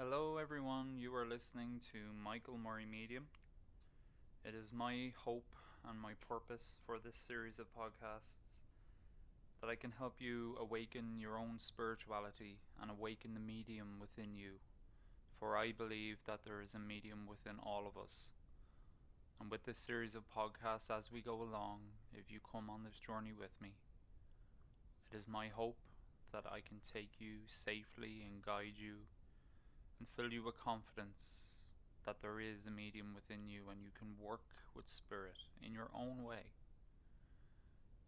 Hello, everyone. You are listening to Michael Murray Medium. It is my hope and my purpose for this series of podcasts that I can help you awaken your own spirituality and awaken the medium within you. For I believe that there is a medium within all of us. And with this series of podcasts, as we go along, if you come on this journey with me, it is my hope that I can take you safely and guide you and fill you with confidence that there is a medium within you and you can work with spirit in your own way.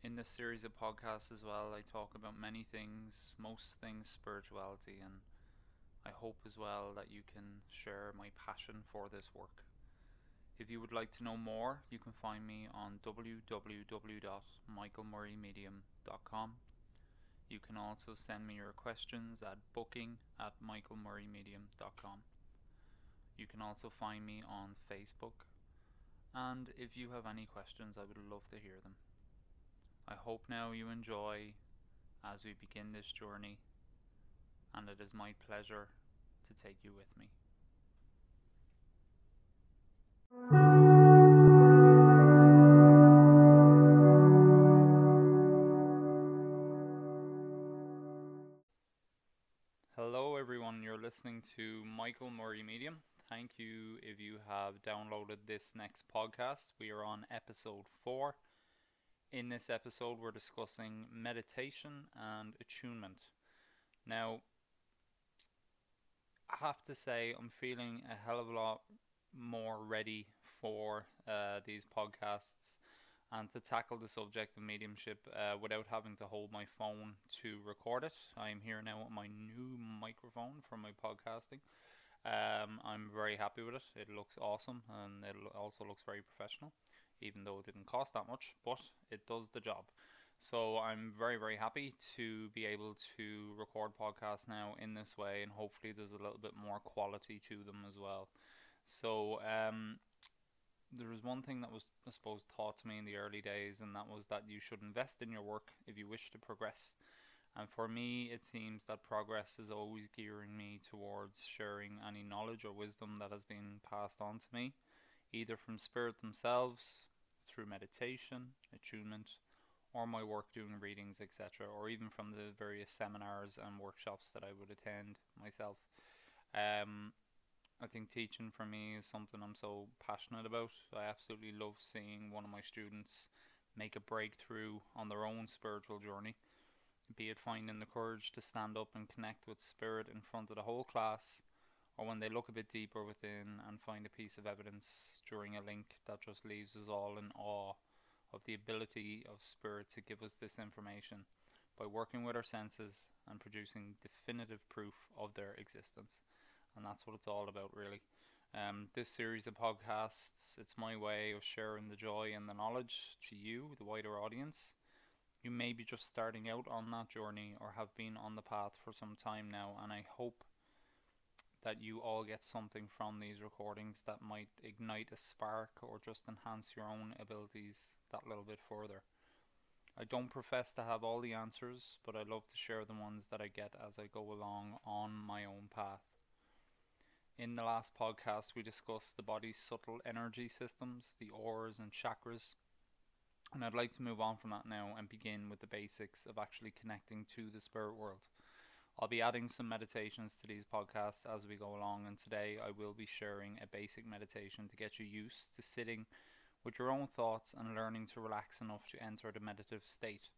In this series of podcasts as well, I talk about many things, most things spirituality, and I hope as well that you can share my passion for this work. If you would like to know more, you can find me on www.michaelmurraymedium.com you can also send me your questions at booking at michaelmurraymedium.com. You can also find me on Facebook. And if you have any questions, I would love to hear them. I hope now you enjoy as we begin this journey, and it is my pleasure to take you with me. Listening to Michael Murray Medium. Thank you if you have downloaded this next podcast. We are on episode 4. In this episode, we're discussing meditation and attunement. Now, I have to say, I'm feeling a hell of a lot more ready for uh, these podcasts and to tackle the subject of mediumship uh, without having to hold my phone to record it. I'm here now with my new microphone for my podcasting. Um, I'm very happy with it. It looks awesome and it also looks very professional, even though it didn't cost that much, but it does the job. So I'm very, very happy to be able to record podcasts now in this way, and hopefully there's a little bit more quality to them as well. So um, there was one thing that was, I suppose, taught to me in the early days, and that was that you should invest in your work if you wish to progress. And for me, it seems that progress is always gearing me towards sharing any knowledge or wisdom that has been passed on to me, either from spirit themselves, through meditation, attunement, or my work doing readings, etc., or even from the various seminars and workshops that I would attend myself. Um, I think teaching for me is something I'm so passionate about. I absolutely love seeing one of my students make a breakthrough on their own spiritual journey, be it finding the courage to stand up and connect with spirit in front of the whole class, or when they look a bit deeper within and find a piece of evidence during a link that just leaves us all in awe of the ability of spirit to give us this information by working with our senses and producing definitive proof of their existence and that's what it's all about, really. Um, this series of podcasts, it's my way of sharing the joy and the knowledge to you, the wider audience. You may be just starting out on that journey or have been on the path for some time now, and I hope that you all get something from these recordings that might ignite a spark or just enhance your own abilities that little bit further. I don't profess to have all the answers, but I love to share the ones that I get as I go along on my own path. In the last podcast, we discussed the body's subtle energy systems, the auras and chakras. And I'd like to move on from that now and begin with the basics of actually connecting to the spirit world. I'll be adding some meditations to these podcasts as we go along, and today I will be sharing a basic meditation to get you used to sitting with your own thoughts and learning to relax enough to enter the meditative state.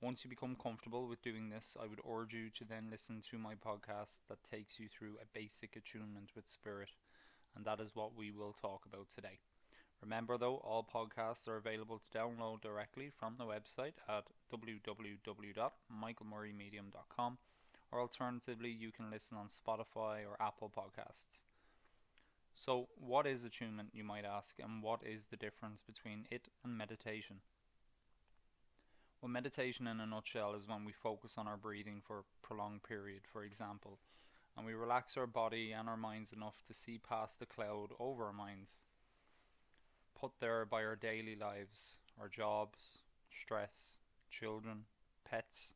Once you become comfortable with doing this, I would urge you to then listen to my podcast that takes you through a basic attunement with spirit, and that is what we will talk about today. Remember though, all podcasts are available to download directly from the website at www.michaelmurraymedium.com or alternatively you can listen on Spotify or Apple Podcasts. So, what is attunement, you might ask, and what is the difference between it and meditation? Well, meditation in a nutshell is when we focus on our breathing for a prolonged period, for example, and we relax our body and our minds enough to see past the cloud over our minds, put there by our daily lives, our jobs, stress, children, pets,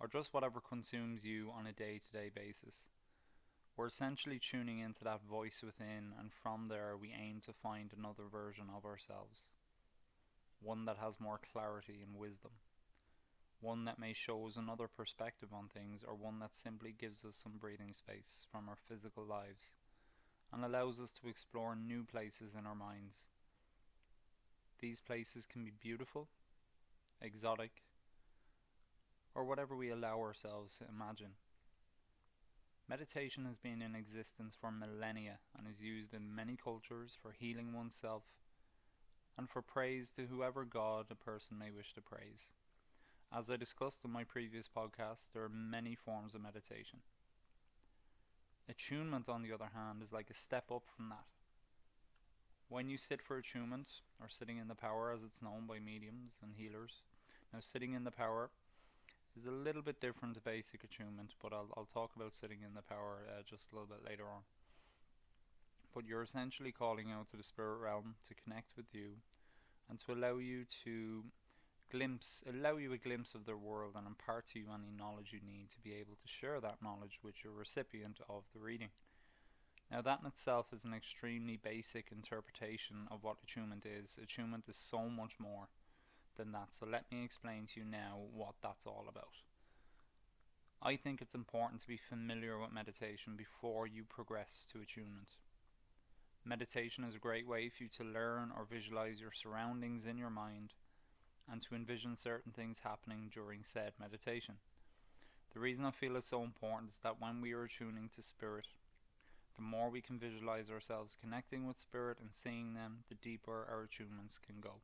or just whatever consumes you on a day to day basis. We're essentially tuning into that voice within, and from there we aim to find another version of ourselves. One that has more clarity and wisdom. One that may show us another perspective on things, or one that simply gives us some breathing space from our physical lives and allows us to explore new places in our minds. These places can be beautiful, exotic, or whatever we allow ourselves to imagine. Meditation has been in existence for millennia and is used in many cultures for healing oneself and for praise to whoever God a person may wish to praise. As I discussed in my previous podcast, there are many forms of meditation. Attunement, on the other hand, is like a step up from that. When you sit for attunement, or sitting in the power as it's known by mediums and healers, now sitting in the power is a little bit different to basic attunement, but I'll, I'll talk about sitting in the power uh, just a little bit later on. But you're essentially calling out to the spirit realm to connect with you and to allow you to glimpse allow you a glimpse of their world and impart to you any knowledge you need to be able to share that knowledge with your recipient of the reading. Now that in itself is an extremely basic interpretation of what attunement is. Attunement is so much more than that. So let me explain to you now what that's all about. I think it's important to be familiar with meditation before you progress to attunement. Meditation is a great way for you to learn or visualize your surroundings in your mind and to envision certain things happening during said meditation. The reason I feel it's so important is that when we are attuning to spirit, the more we can visualize ourselves connecting with spirit and seeing them, the deeper our attunements can go.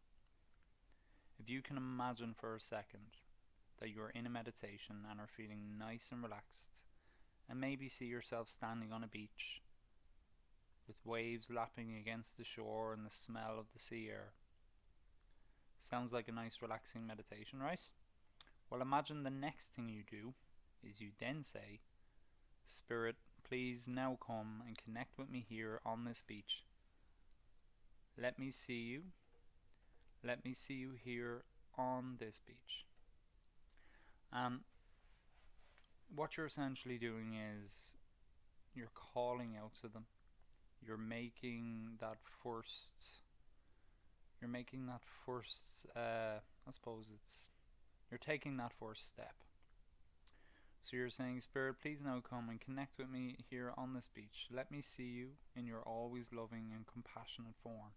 If you can imagine for a second that you are in a meditation and are feeling nice and relaxed, and maybe see yourself standing on a beach with waves lapping against the shore and the smell of the sea air. Sounds like a nice relaxing meditation, right? Well, imagine the next thing you do is you then say, Spirit, please now come and connect with me here on this beach. Let me see you let me see you here on this beach. And what you're essentially doing is you're calling out to them. You're making that first. You're making that first. Uh, I suppose it's. You're taking that first step. So you're saying, Spirit, please now come and connect with me here on this beach. Let me see you in your always loving and compassionate form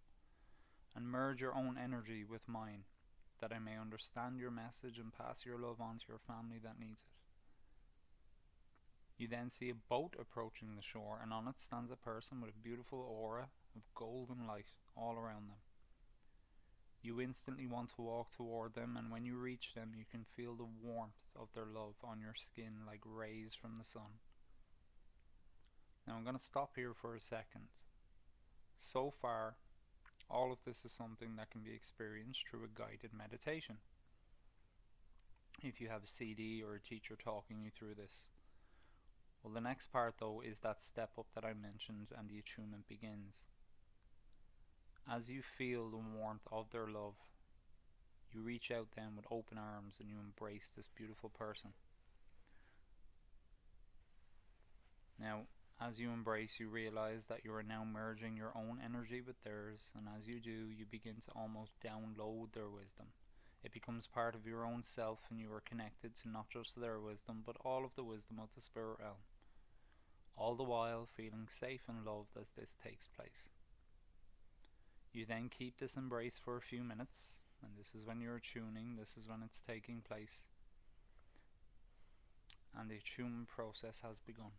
and merge your own energy with mine, that I may understand your message and pass your love on to your family that needs it. You then see a boat approaching the shore, and on it stands a person with a beautiful aura of golden light all around them. You instantly want to walk toward them, and when you reach them, you can feel the warmth of their love on your skin like rays from the sun. Now I'm going to stop here for a second. So far, all of this is something that can be experienced through a guided meditation. If you have a CD or a teacher talking you through this. Well, the next part though is that step up that I mentioned and the attunement begins. As you feel the warmth of their love, you reach out then with open arms and you embrace this beautiful person. Now, as you embrace, you realize that you are now merging your own energy with theirs, and as you do, you begin to almost download their wisdom. It becomes part of your own self, and you are connected to not just their wisdom, but all of the wisdom of the spirit realm. All the while feeling safe and loved as this takes place. You then keep this embrace for a few minutes, and this is when you're tuning, this is when it's taking place, and the attunement process has begun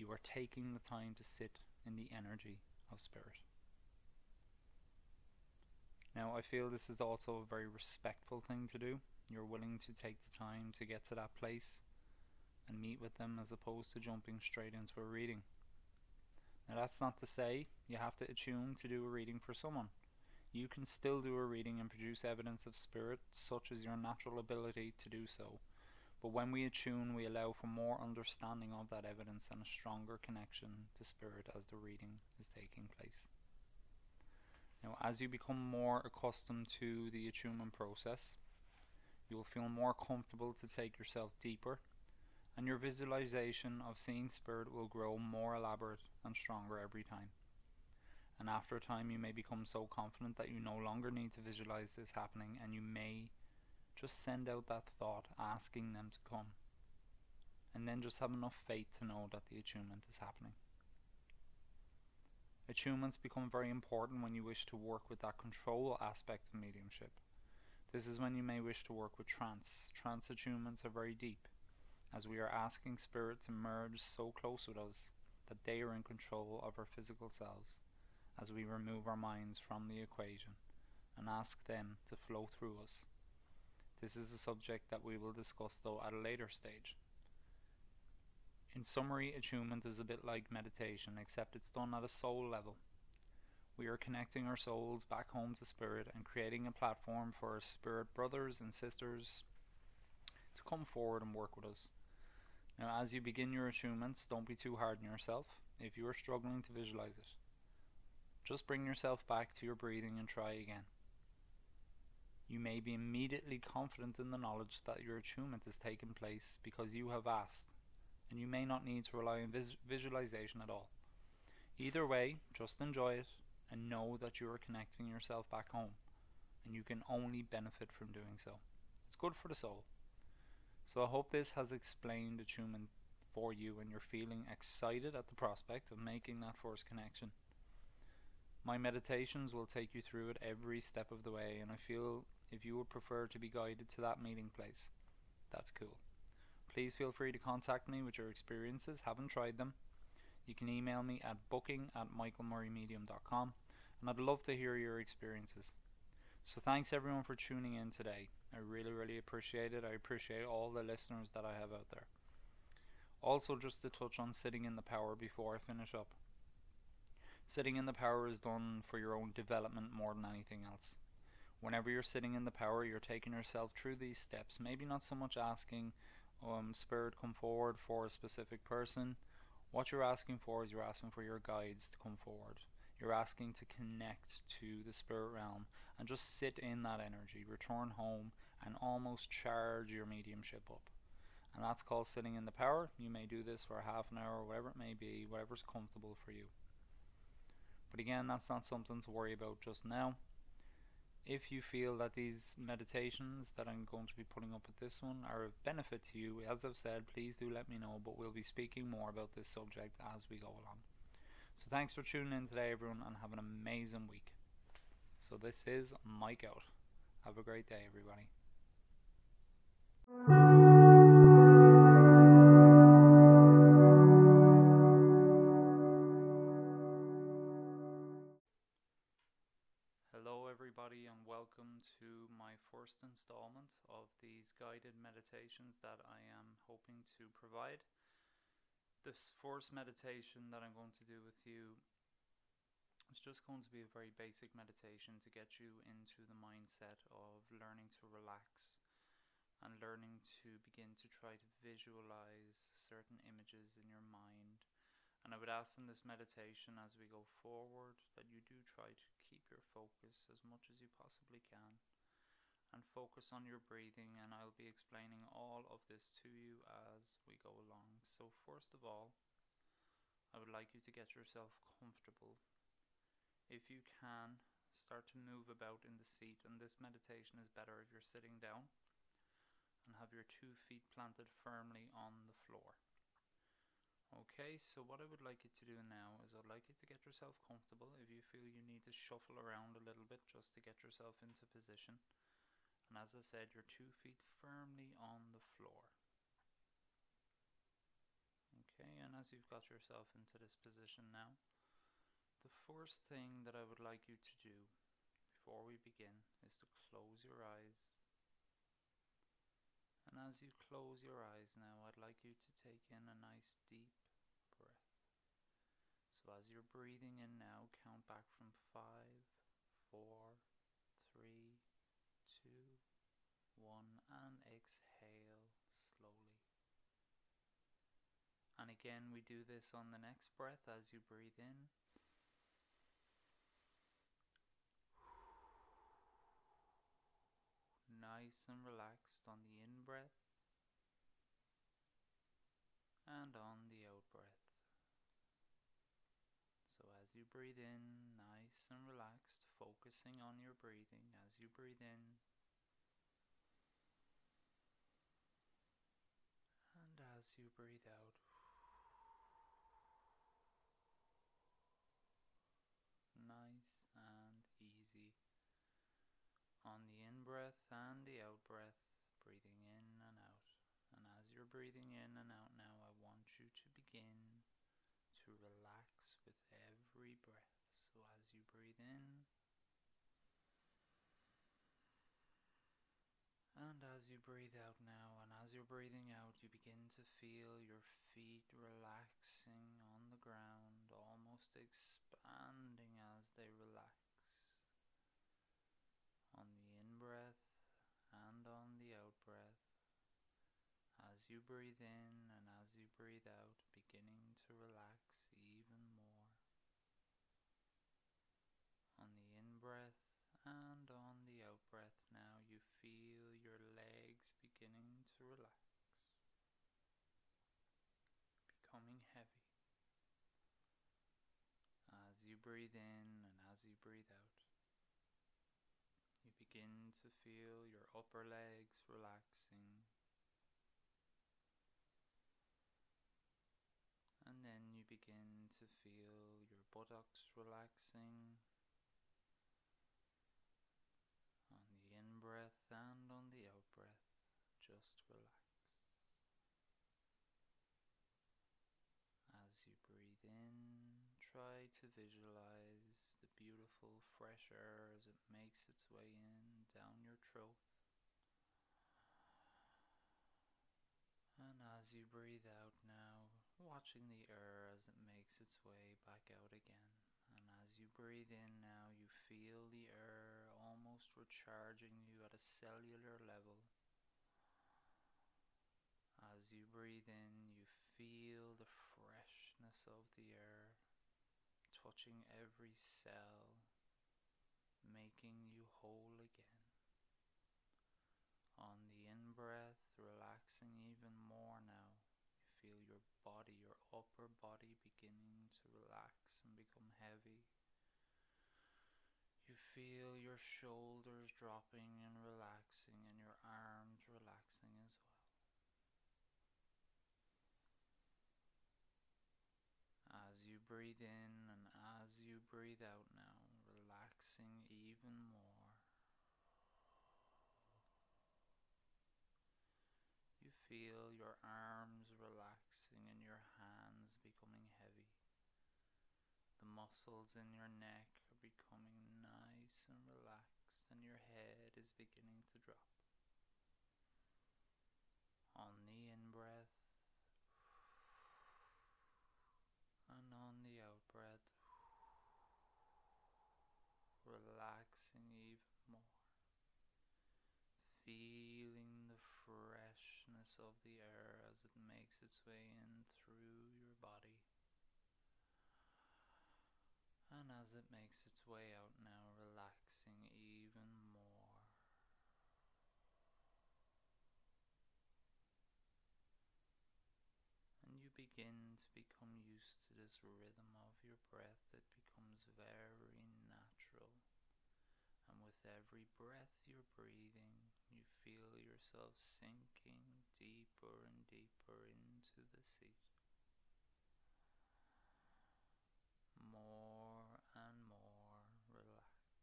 you are taking the time to sit in the energy of spirit. Now, I feel this is also a very respectful thing to do. You're willing to take the time to get to that place and meet with them as opposed to jumping straight into a reading. Now, that's not to say you have to attune to do a reading for someone. You can still do a reading and produce evidence of spirit, such as your natural ability to do so, but when we attune, we allow for more understanding of that evidence and a stronger connection to spirit as the reading is taking place. Now, as you become more accustomed to the attunement process, you will feel more comfortable to take yourself deeper and your visualization of seeing spirit will grow more elaborate and stronger every time. And after a time, you may become so confident that you no longer need to visualize this happening, and you may just send out that thought asking them to come. And then just have enough faith to know that the attunement is happening. Attunements become very important when you wish to work with that control aspect of mediumship. This is when you may wish to work with trance. Trance attunements are very deep, as we are asking spirit to merge so close with us that they are in control of our physical selves, as we remove our minds from the equation and ask them to flow through us. This is a subject that we will discuss though at a later stage. In summary, attunement is a bit like meditation, except it's done at a soul level. We are connecting our souls back home to spirit and creating a platform for our spirit brothers and sisters to come forward and work with us. Now, as you begin your attunements, don't be too hard on yourself if you are struggling to visualize it. Just bring yourself back to your breathing and try again. You may be immediately confident in the knowledge that your attunement has taken place because you have asked and you may not need to rely on vis visualization at all. Either way, just enjoy it and know that you are connecting yourself back home, and you can only benefit from doing so. It's good for the soul. So I hope this has explained attunement for you and you're feeling excited at the prospect of making that first connection. My meditations will take you through it every step of the way, and I feel if you would prefer to be guided to that meeting place, that's cool. Please feel free to contact me with your experiences. Haven't tried them. You can email me at booking at michaelmurraymedium.com and I'd love to hear your experiences. So thanks everyone for tuning in today. I really, really appreciate it. I appreciate all the listeners that I have out there. Also, just to touch on sitting in the power before I finish up. Sitting in the power is done for your own development more than anything else. Whenever you're sitting in the power, you're taking yourself through these steps. Maybe not so much asking um, spirit come forward for a specific person. What you're asking for is you're asking for your guides to come forward. You're asking to connect to the spirit realm and just sit in that energy, return home, and almost charge your mediumship up. And that's called sitting in the power. You may do this for half an hour, whatever it may be, whatever's comfortable for you. But again, that's not something to worry about just now if you feel that these meditations that I'm going to be putting up with this one are of benefit to you, as I've said, please do let me know, but we'll be speaking more about this subject as we go along. So thanks for tuning in today everyone and have an amazing week. So this is Mike out. Have a great day everybody. Hello everybody. and welcome to my first installment of these guided meditations that I am hoping to provide. This first meditation that I'm going to do with you is just going to be a very basic meditation to get you into the mindset of learning to relax and learning to begin to try to visualize certain images in your mind. And I would ask in this meditation as we go forward that you do try to keep your focus as much as you possibly can and focus on your breathing and I'll be explaining all of this to you as we go along. So first of all, I would like you to get yourself comfortable. If you can, start to move about in the seat and this meditation is better if you're sitting down and have your two feet planted firmly on the floor. Okay, so what I would like you to do now is I'd like you to get yourself comfortable. If you feel you need to shuffle around a little bit just to get yourself into position. And as I said, your two feet firmly on the floor. Okay, and as you've got yourself into this position now, the first thing that I would like you to do before we begin is to close your eyes. And as you close your eyes now, I'd like you to take in a nice deep breath. So as you're breathing in now, count again, we do this on the next breath as you breathe in. Nice and relaxed on the in breath and on the out breath. So as you breathe in, nice and relaxed, focusing on your breathing as you breathe in. And as you breathe out, breath and the out breath, breathing in and out. And as you're breathing in and out now, I want you to begin to relax with every breath. So as you breathe in, and as you breathe out now, and as you're breathing out, you begin to feel your feet relaxing on the ground, almost expanding as they relax. On the in breath and on the out breath. As you breathe in and as you breathe out, beginning to relax even more. On the in breath and on the out breath now, you feel your legs beginning to relax, becoming heavy. As you breathe in and as you breathe out, you begin to feel your upper legs relaxing and then you begin to feel your buttocks relaxing on the in breath and on the out breath. Just relax. As you breathe in, try to visualize the beautiful fresh air as it makes its way in down your throat. And as you breathe out watching the air as it makes its way back out again. And as you breathe in now, you feel the air almost recharging you at a cellular level. As you breathe in, you feel the freshness of the air touching every cell, making you whole again. On the in breath, relaxing even more now. You feel your body, your upper body beginning to relax and become heavy. You feel your shoulders dropping and relaxing, and your arms relaxing as well. As you breathe in and as you breathe out now, relaxing even more. You feel your arms relaxing and your hands becoming heavy. The muscles in your neck are becoming nice and relaxed, and your head is beginning to drop. On the in breath and on the out breath, relaxing even more feeling the freshness of the air as it makes its way in through your body. And as it makes its way out now, relaxing even more. And you begin to become used to this rhythm of your breath. It becomes very natural. And with every breath you're breathing, you feel yourself sinking deeper and deeper into the seat. More and more relaxed.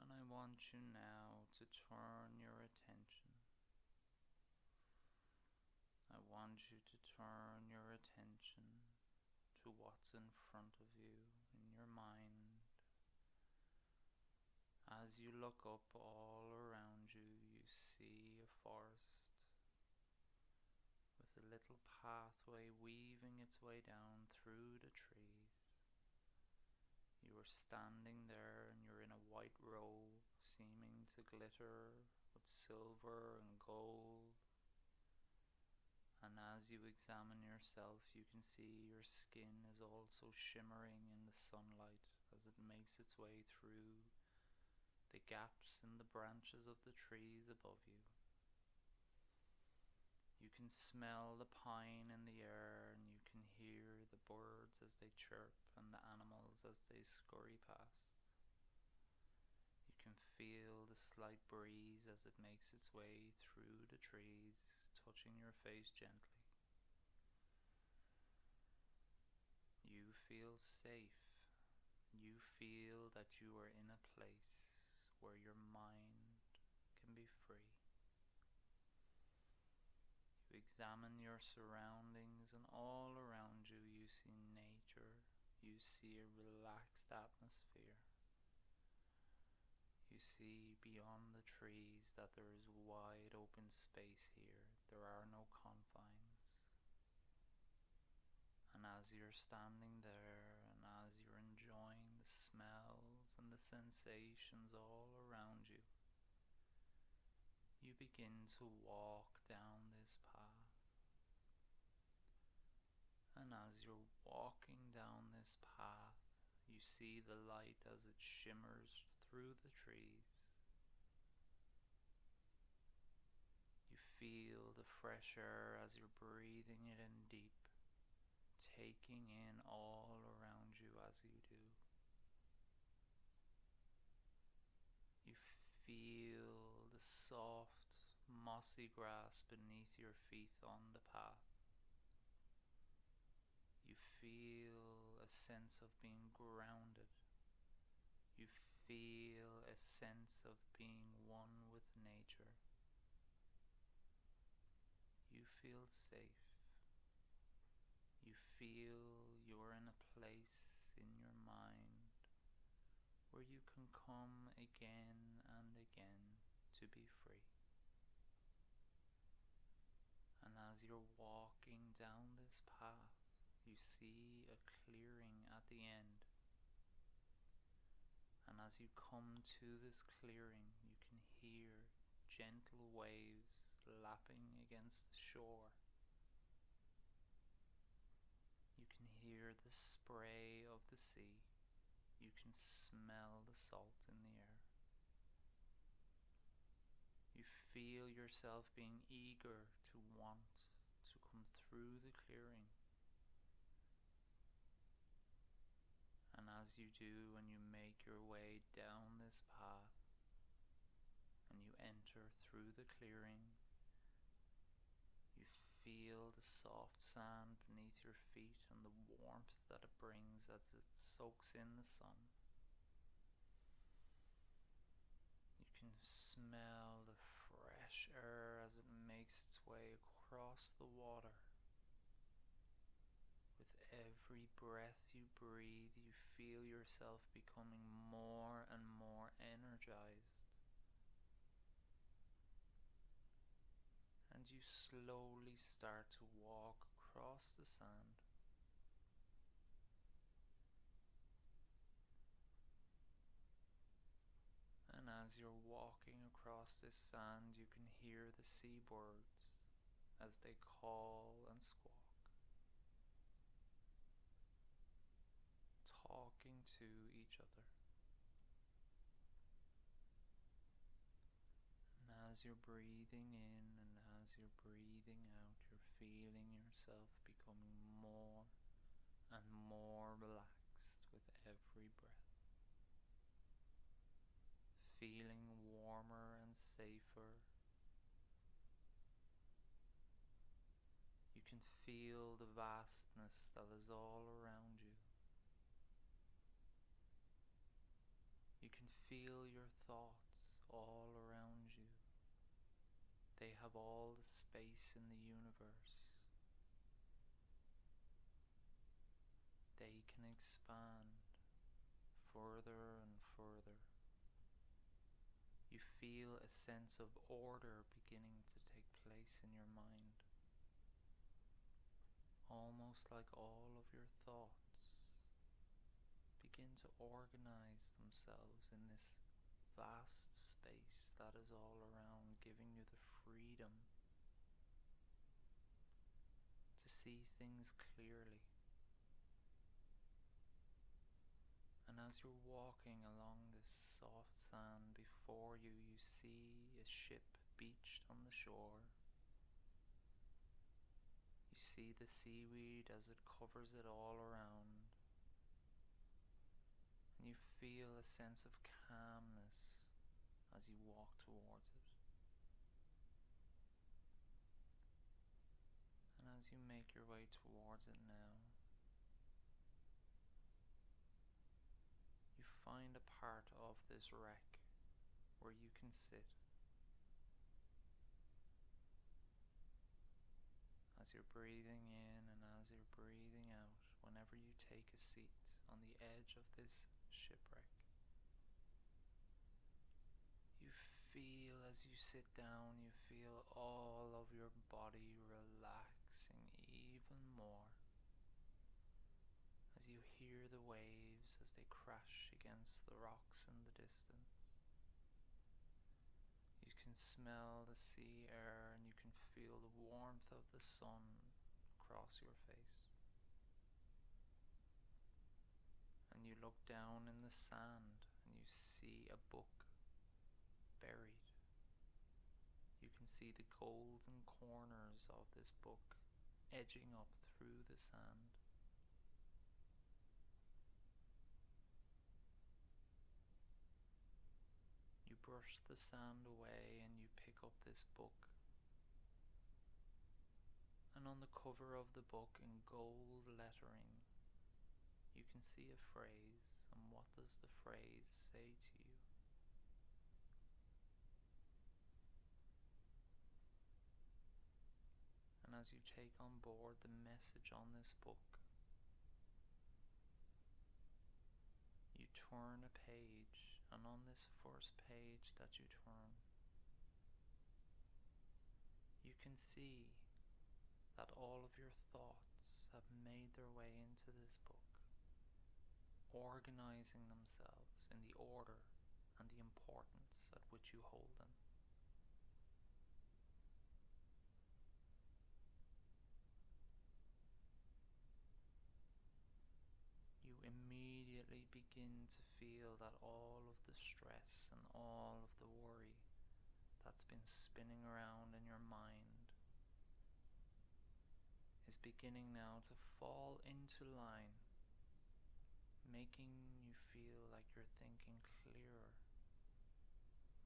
And I want you now to turn your attention. I want you to turn your attention to what's in front of you in your mind. As you look up all around you, you see a forest with a little pathway weaving its way down through the trees. You are standing there and you're in a white robe seeming to glitter with silver and gold and as you examine yourself, you can see your skin is also shimmering in the sunlight as it makes its way through the gaps in the branches of the trees above you. You can smell the pine in the air and you can hear the birds as they chirp and the animals as they scurry past. Feel the slight breeze as it makes its way through the trees, touching your face gently. You feel safe. You feel that you are in a place where your mind can be free. You examine your surroundings, and all around you, you see nature, you see a relaxed atmosphere. See beyond the trees that there is wide open space here, there are no confines. And as you're standing there and as you're enjoying the smells and the sensations all around you, you begin to walk down this path. And as you're walking down this path, you see the light as it shimmers through the trees. You feel the fresh air as you're breathing it in deep, taking in all around you as you do. You feel the soft, mossy grass beneath your feet on the path. You feel a sense of being grounded. You feel a sense of being one with nature. You feel safe. You feel you're in a place in your mind where you can come again and again to be free. And as you're walking down this path, you see a clearing at the end. And as you come to this clearing, you can hear gentle waves lapping against the shore. You can hear the spray of the sea. You can smell the salt in the air. You feel yourself being eager to want to come through the clearing. And as you do, when you make your way down this path, and you enter through the clearing, you feel the soft sand beneath your feet and the warmth that it brings as it soaks in the sun. You can smell the fresh air as it makes its way across the water. With every breath feel yourself becoming more and more energized. and you slowly start to walk across the sand. And as you're walking across this sand, you can hear the seabirds as they call and squawk, talking to each other. And as you're breathing in and as you're breathing out, you're feeling yourself becoming more and more relaxed with every breath. Feeling warmer and safer. You can feel the vastness that is all around you. You can feel your thoughts all around you. They have all the space in the universe. They can expand further and further. You feel a sense of order beginning to take place in your mind. Almost like all of your thoughts begin to organize themselves in this vast space that is all around, giving you the freedom to see things clearly. And as you're walking along this soft sand before you, you see a ship beached on the shore. You see the seaweed as it covers it all around. Feel a sense of calmness as you walk towards it. And as you make your way towards it now, you find a part of this wreck where you can sit. As you're breathing in and as you're breathing out, whenever you take a seat on the edge of this shipwreck, you feel as you sit down, you feel all of your body relaxing even more as you hear the waves as they crash against the rocks in the distance. You can smell the sea air and you can feel the warmth of the sun across your face. And you look down in the sand and you see a book buried. You can see the golden corners of this book edging up through the sand. You brush the sand away and you pick up this book. And on the cover of the book in gold lettering, you can see a phrase. And what does the phrase say to you? And as you take on board the message on this book, you turn a page and on this first page that you turn, you can see that all of your thoughts have made their way into this book, organizing themselves in the order and the importance at which you hold them. you immediately begin to feel that all of the stress and all of the worry that's been spinning around in your mind is beginning now to fall into line, making you feel like you're thinking clearer,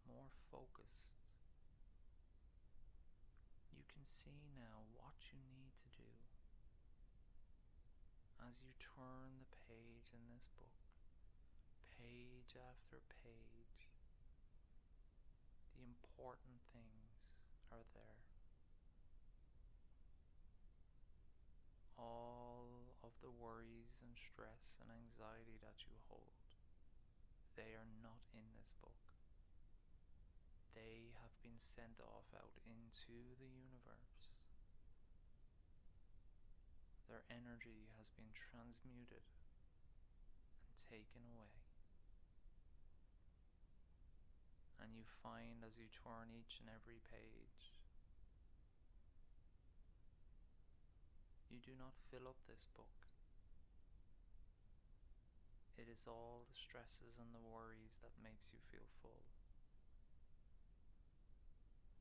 more focused. You can see now what you need to do as you turn the page in this book, page after page, the important things are there. All of the worries and stress and anxiety that you hold, they are not in this book. They have been sent off out into the universe their energy has been transmuted and taken away. And you find as you turn each and every page, you do not fill up this book. It is all the stresses and the worries that makes you feel full.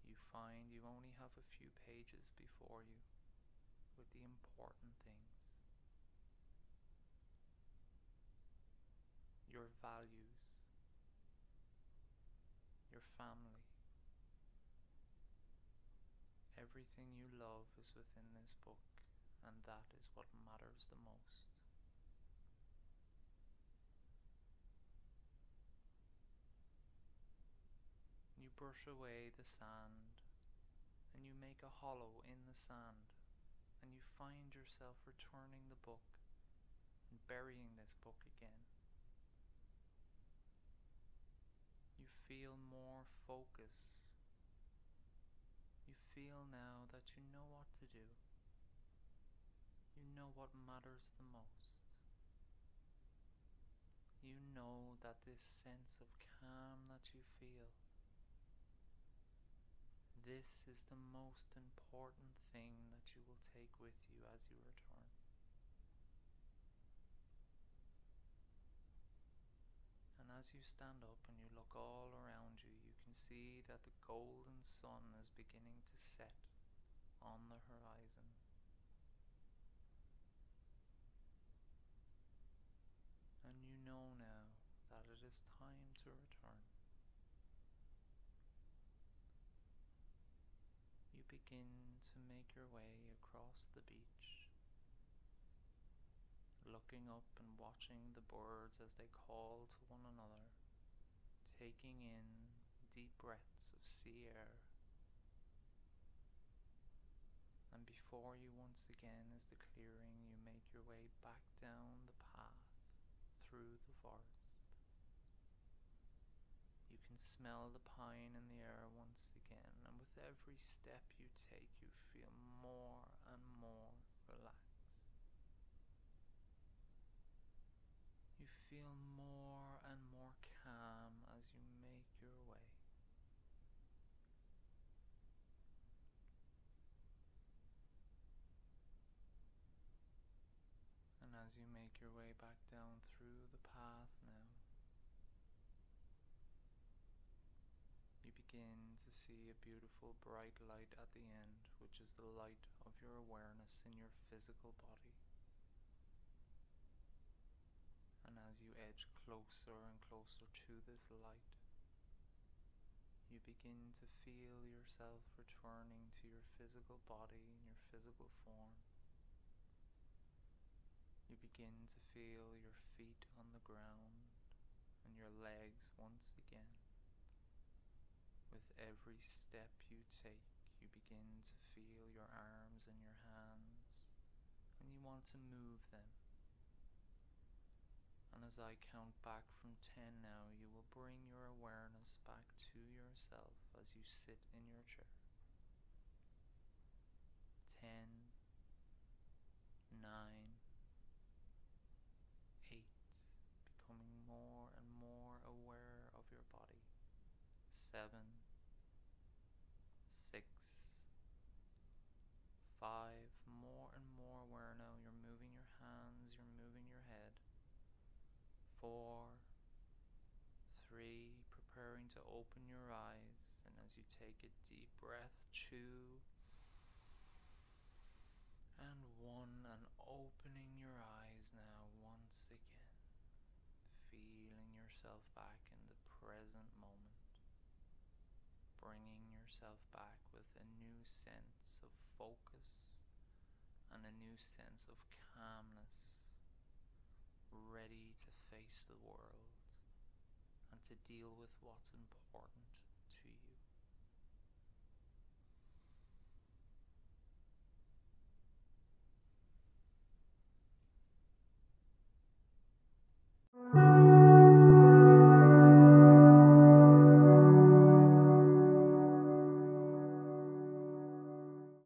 You find you only have a few pages before you with the important things. Your values, your family, everything you love is within this book, and that is what matters the most. Brush away the sand and you make a hollow in the sand and you find yourself returning the book and burying this book again. You feel more focus. You feel now that you know what to do. You know what matters the most. You know that this sense of calm that you feel this is the most important thing that you will take with you as you return. And as you stand up and you look all around you, you can see that the golden sun is beginning to set on the horizon. And you know now that it is time to return. Begin to make your way across the beach, looking up and watching the birds as they call to one another, taking in deep breaths of sea air. And before you once again is the clearing, you make your way back down the path through the forest. You can smell the pine in the air once again, and with every step you take, you feel more and more relaxed. You feel more and more calm as you make your way. And as you make your way back down through the path now, you begin to see a beautiful bright light at the end, which is the light of your awareness in your physical body. And as you edge closer and closer to this light, you begin to feel yourself returning to your physical body and your physical form. You begin to feel your feet on the ground and your legs once again. With every step you take, you begin to feel your arms and your hands, and you want to move them. And as I count back from 10 now, you will bring your awareness back to yourself as you sit in your chair. 10, 9, 8, becoming more and more aware of your body. 7, 6, 5, more and more aware now. You're moving your hands, you're moving your head. 4, 3, preparing to open your eyes. And as you take a deep breath, 2, and 1, and opening your eyes now once again, feeling yourself back in the present moment, bringing yourself back with a new sense of focus and a new sense of calmness, ready the world and to deal with what's important.